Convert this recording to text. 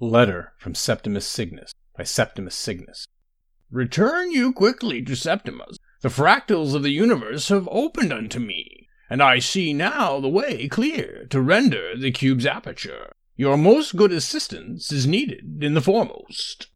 Letter from Septimus Signus by Septimus Signus. Return you quickly to Septimus. The fractals of the universe have opened unto me, and I see now the way clear to render the cube's aperture. Your most good assistance is needed in the foremost.